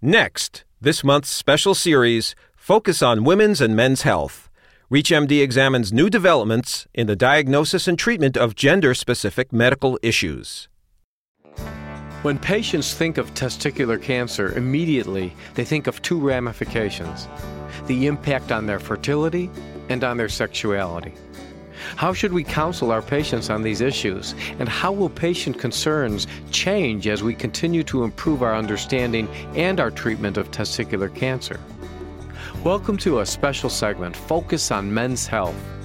Next, this month's special series Focus on Women's and Men's Health. ReachMD examines new developments in the diagnosis and treatment of gender specific medical issues. When patients think of testicular cancer, immediately they think of two ramifications the impact on their fertility and on their sexuality. How should we counsel our patients on these issues? And how will patient concerns change as we continue to improve our understanding and our treatment of testicular cancer? Welcome to a special segment, Focus on Men's Health.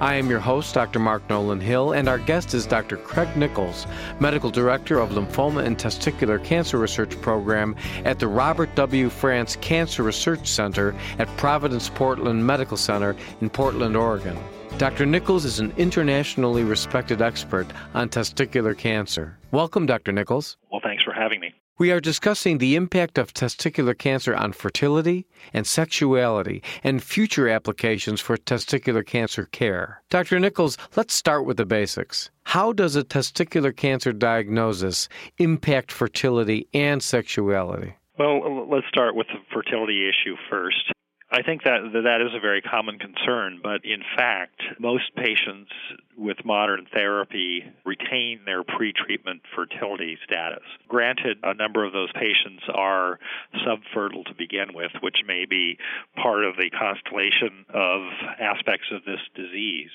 I am your host, Dr. Mark Nolan Hill, and our guest is Dr. Craig Nichols, Medical Director of Lymphoma and Testicular Cancer Research Program at the Robert W. Franz Cancer Research Center at Providence Portland Medical Center in Portland, Oregon. Dr. Nichols is an internationally respected expert on testicular cancer. Welcome, Dr. Nichols. Well, thanks for having me. We are discussing the impact of testicular cancer on fertility and sexuality and future applications for testicular cancer care. Dr. Nichols, let's start with the basics. How does a testicular cancer diagnosis impact fertility and sexuality? Well, let's start with the fertility issue first. I think that that is a very common concern, but in fact, most patients with modern therapy retain their pretreatment fertility status. Granted, a number of those patients are subfertile to begin with, which may be part of the constellation of aspects of this disease.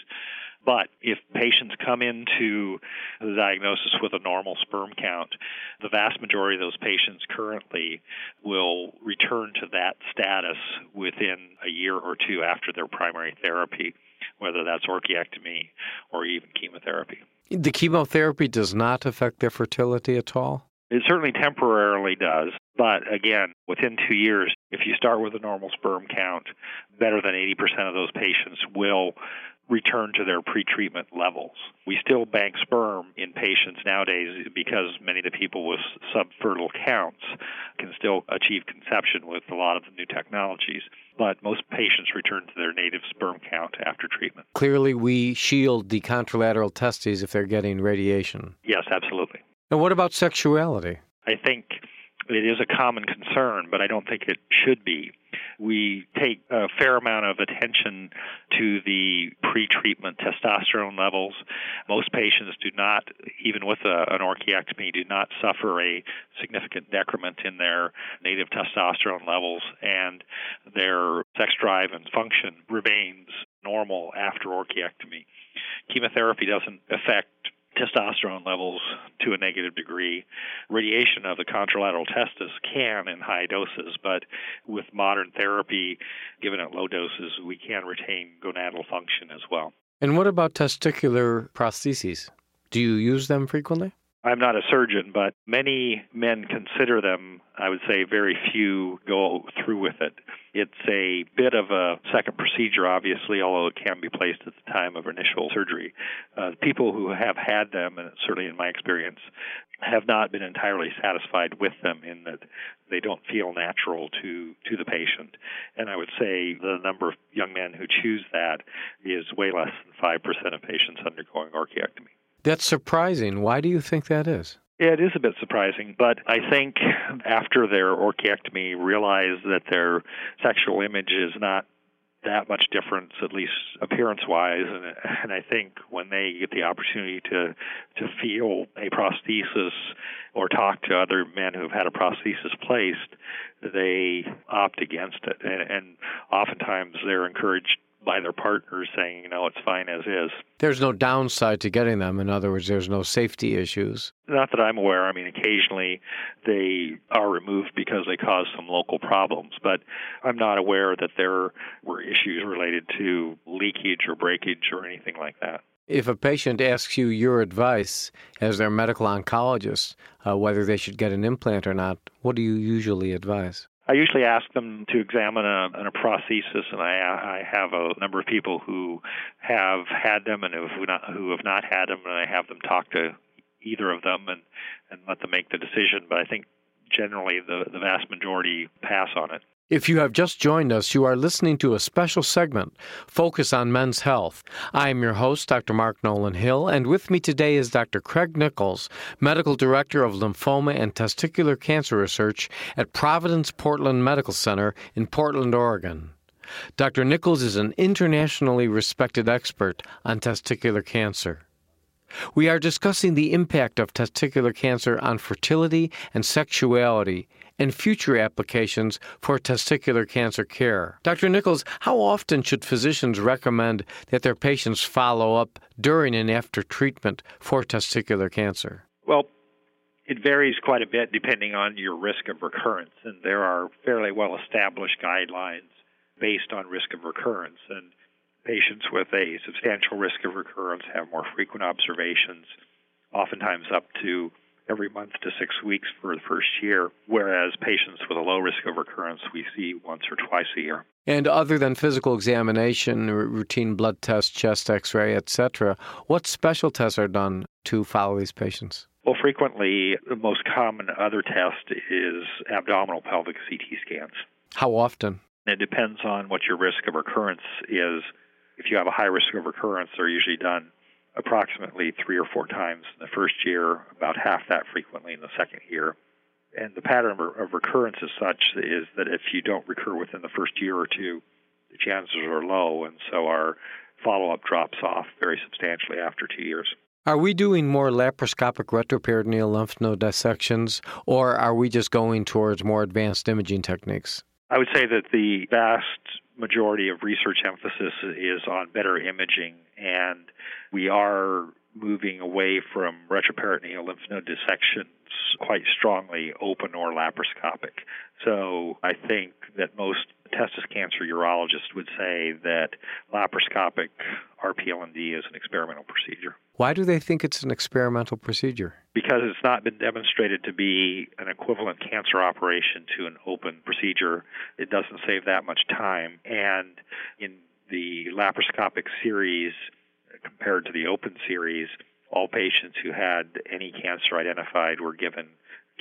But if patients come into the diagnosis with a normal sperm count, the vast majority of those patients currently will return to that status within a year or two after their primary therapy, whether that's orchiectomy or even chemotherapy. The chemotherapy does not affect their fertility at all? It certainly temporarily does. But again, within two years, if you start with a normal sperm count, better than 80% of those patients will return to their pretreatment levels. We still bank sperm in patients nowadays because many of the people with subfertile counts can still achieve conception with a lot of the new technologies. But most patients return to their native sperm count after treatment. Clearly, we shield the contralateral testes if they're getting radiation. Yes, absolutely. And what about sexuality? I think it is a common concern, but I don't think it should be we take a fair amount of attention to the pre-treatment testosterone levels. Most patients do not, even with a, an orchiectomy, do not suffer a significant decrement in their native testosterone levels, and their sex drive and function remains normal after orchiectomy. Chemotherapy doesn't affect testosterone levels to a negative degree. Radiation of the contralateral testis can in high doses, but with modern therapy given at low doses, we can retain gonadal function as well. And what about testicular prostheses? Do you use them frequently? I'm not a surgeon, but many men consider them. I would say very few go through with it. It's a bit of a second procedure, obviously, although it can be placed at the time of initial surgery. Uh, people who have had them, and certainly in my experience, have not been entirely satisfied with them in that they don't feel natural to to the patient. And I would say the number of young men who choose that is way less than five percent of patients undergoing orchiectomy. That's surprising. Why do you think that is? It is a bit surprising, but I think after their orchiectomy, realize that their sexual image is not that much difference, at least appearance-wise, and, and I think when they get the opportunity to to feel a prosthesis or talk to other men who've had a prosthesis placed, they opt against it, and, and oftentimes they're encouraged by their partners saying, you know, it's fine as is. There's no downside to getting them. In other words, there's no safety issues. Not that I'm aware. I mean, occasionally they are removed because they cause some local problems, but I'm not aware that there were issues related to leakage or breakage or anything like that. If a patient asks you your advice as their medical oncologist, uh, whether they should get an implant or not, what do you usually advise? I usually ask them to examine a, a prosthesis, and I, I have a number of people who have had them and who, not, who have not had them, and I have them talk to either of them and, and let them make the decision. But I think generally the, the vast majority pass on it. If you have just joined us, you are listening to a special segment, Focus on Men's Health. I am your host, Dr. Mark Nolan Hill, and with me today is Dr. Craig Nichols, Medical Director of Lymphoma and Testicular Cancer Research at Providence Portland Medical Center in Portland, Oregon. Dr. Nichols is an internationally respected expert on testicular cancer. We are discussing the impact of testicular cancer on fertility and sexuality and future applications for testicular cancer care. Dr. Nichols, how often should physicians recommend that their patients follow up during and after treatment for testicular cancer? Well, it varies quite a bit depending on your risk of recurrence, and there are fairly well established guidelines based on risk of recurrence. And patients with a substantial risk of recurrence have more frequent observations, oftentimes up to every month to six weeks for the first year, whereas patients with a low risk of recurrence we see once or twice a year. And other than physical examination, routine blood tests, chest x ray, etc., what special tests are done to follow these patients? Well, frequently, the most common other test is abdominal pelvic CT scans. How often? It depends on what your risk of recurrence is. If you have a high risk of recurrence, they're usually done approximately three or four times in the first year, about half that frequently in the second year. And the pattern of recurrence is such is that if you don't recur within the first year or two, the chances are low, and so our follow-up drops off very substantially after two years. Are we doing more laparoscopic retroperitoneal lymph node dissections, or are we just going towards more advanced imaging techniques? I would say that the vast majority of research emphasis is on better imaging, and we are moving away from retroperitoneal lymph node dissections quite strongly, open or laparoscopic. So I think that most testis cancer urologists would say that laparoscopic RPLND is an experimental procedure. Why do they think it's an experimental procedure? Because it's not been demonstrated to be an equivalent cancer operation to an open procedure. It doesn't save that much time. And in the laparoscopic series, compared to the open series, all patients who had any cancer identified were given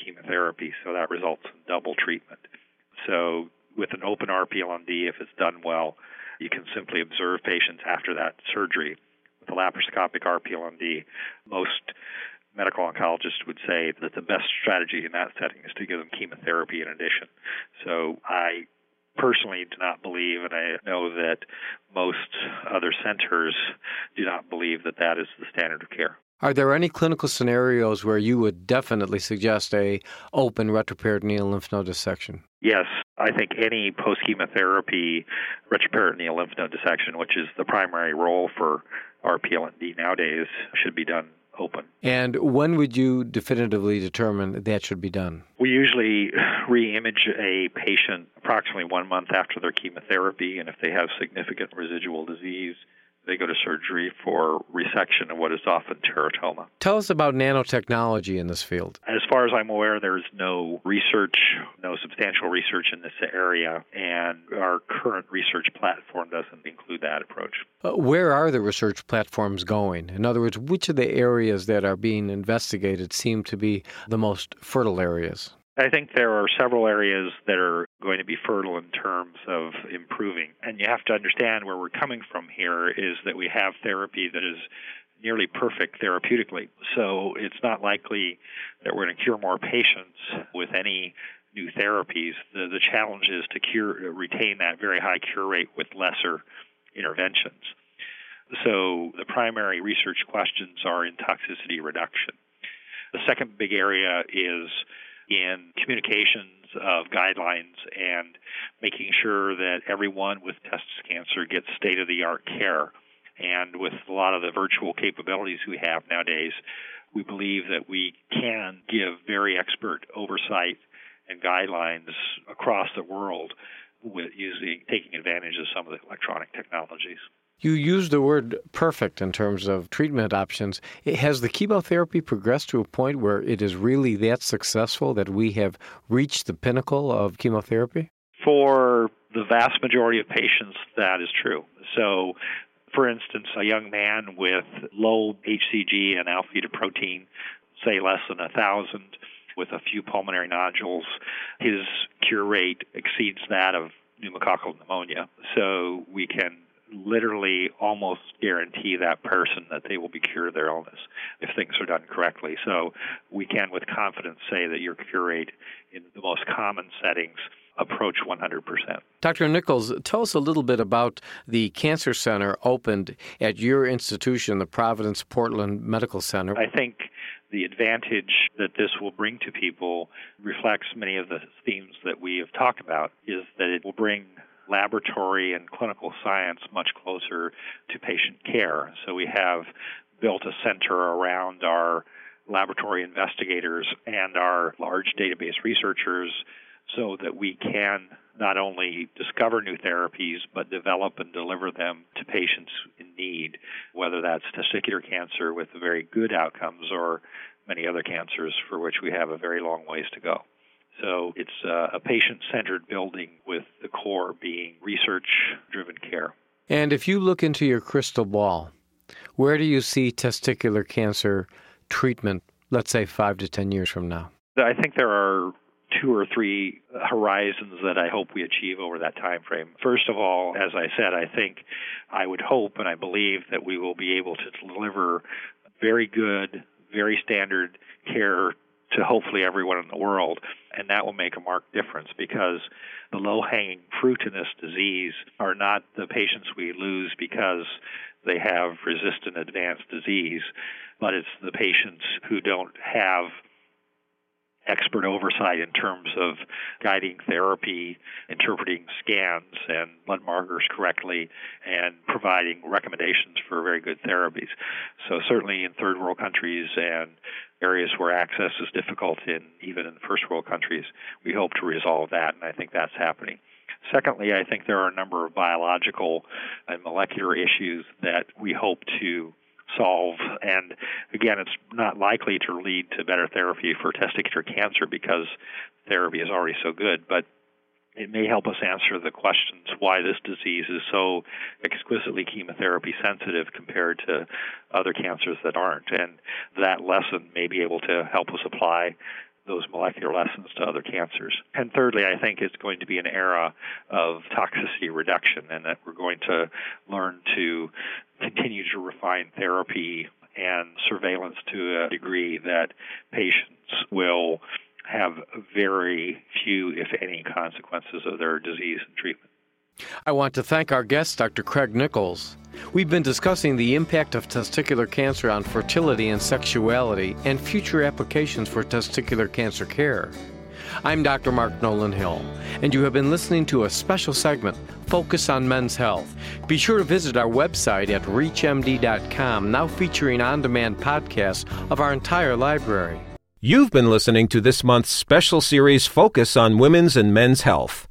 chemotherapy, so that results in double treatment. So, with an open RPLND, if it's done well, you can simply observe patients after that surgery. A laparoscopic RPLND. most medical oncologists would say that the best strategy in that setting is to give them chemotherapy in addition. So I personally do not believe, and I know that most other centers do not believe that that is the standard of care. Are there any clinical scenarios where you would definitely suggest a open retroperitoneal lymph node dissection? Yes, I think any post chemotherapy retroperitoneal lymph node dissection, which is the primary role for RPLND nowadays, should be done open. And when would you definitively determine that should be done? We usually re image a patient approximately one month after their chemotherapy, and if they have significant residual disease, they go to surgery for resection of what is often teratoma. Tell us about nanotechnology in this field. As far as I'm aware, there's no research, no substantial research in this area, and our current research platform doesn't include that approach. Uh, where are the research platforms going? In other words, which of the areas that are being investigated seem to be the most fertile areas? I think there are several areas that are going to be fertile in terms of improving. And you have to understand where we're coming from here is that we have therapy that is nearly perfect therapeutically. So it's not likely that we're going to cure more patients with any new therapies. The, the challenge is to cure, retain that very high cure rate with lesser interventions. So the primary research questions are in toxicity reduction. The second big area is in communications of guidelines and making sure that everyone with testis cancer gets state of the art care. And with a lot of the virtual capabilities we have nowadays, we believe that we can give very expert oversight and guidelines across the world with using taking advantage of some of the electronic technologies. You use the word perfect in terms of treatment options. Has the chemotherapy progressed to a point where it is really that successful that we have reached the pinnacle of chemotherapy? For the vast majority of patients, that is true. So, for instance, a young man with low HCG and alpha fetoprotein, say less than a thousand, with a few pulmonary nodules, his cure rate exceeds that of pneumococcal pneumonia. So we can literally almost guarantee that person that they will be cured of their illness if things are done correctly. So we can, with confidence, say that your cure rate in the most common settings approach 100%. Dr. Nichols, tell us a little bit about the cancer center opened at your institution, the Providence Portland Medical Center. I think the advantage that this will bring to people reflects many of the themes that we have talked about is that it will bring laboratory and clinical science much closer to patient care. So we have built a center around our laboratory investigators and our large database researchers so that we can not only discover new therapies but develop and deliver them to patients in need, whether that's testicular cancer with very good outcomes or many other cancers for which we have a very long ways to go. So it's uh, a patient centered building with the core being research driven care. And if you look into your crystal ball, where do you see testicular cancer treatment, let's say five to 10 years from now? I think there are two or three horizons that I hope we achieve over that time frame. First of all, as I said, I think I would hope and I believe that we will be able to deliver very good, very standard care to hopefully everyone in the world. And that will make a marked difference because the low hanging fruit in this disease are not the patients we lose because they have resistant advanced disease, but it's the patients who don't have expert oversight in terms of guiding therapy, interpreting scans and blood markers correctly, and providing recommendations for very good therapies. So, certainly in third world countries and areas where access is difficult in even in first world countries, we hope to resolve that, and I think that's happening. Secondly, I think there are a number of biological and molecular issues that we hope to solve. And again, it's not likely to lead to better therapy for testicular cancer because therapy is already so good, but it may help us answer the questions why this disease is so exquisitely chemotherapy sensitive compared to other cancers that aren't. And that lesson may be able to help us apply those molecular lessons to other cancers. And thirdly, I think it's going to be an era of toxicity reduction and that we're going to learn to continue to refine therapy and surveillance to a degree that patients will have very few, if any, consequences of their disease and treatment. I want to thank our guest, Dr. Craig Nichols. We've been discussing the impact of testicular cancer on fertility and sexuality and future applications for testicular cancer care. I'm Dr. Mark Nolan Hill, and you have been listening to a special segment, Focus on Men's Health. Be sure to visit our website at ReachMD.com, now featuring on demand podcasts of our entire library. You've been listening to this month's special series, Focus on Women's and Men's Health.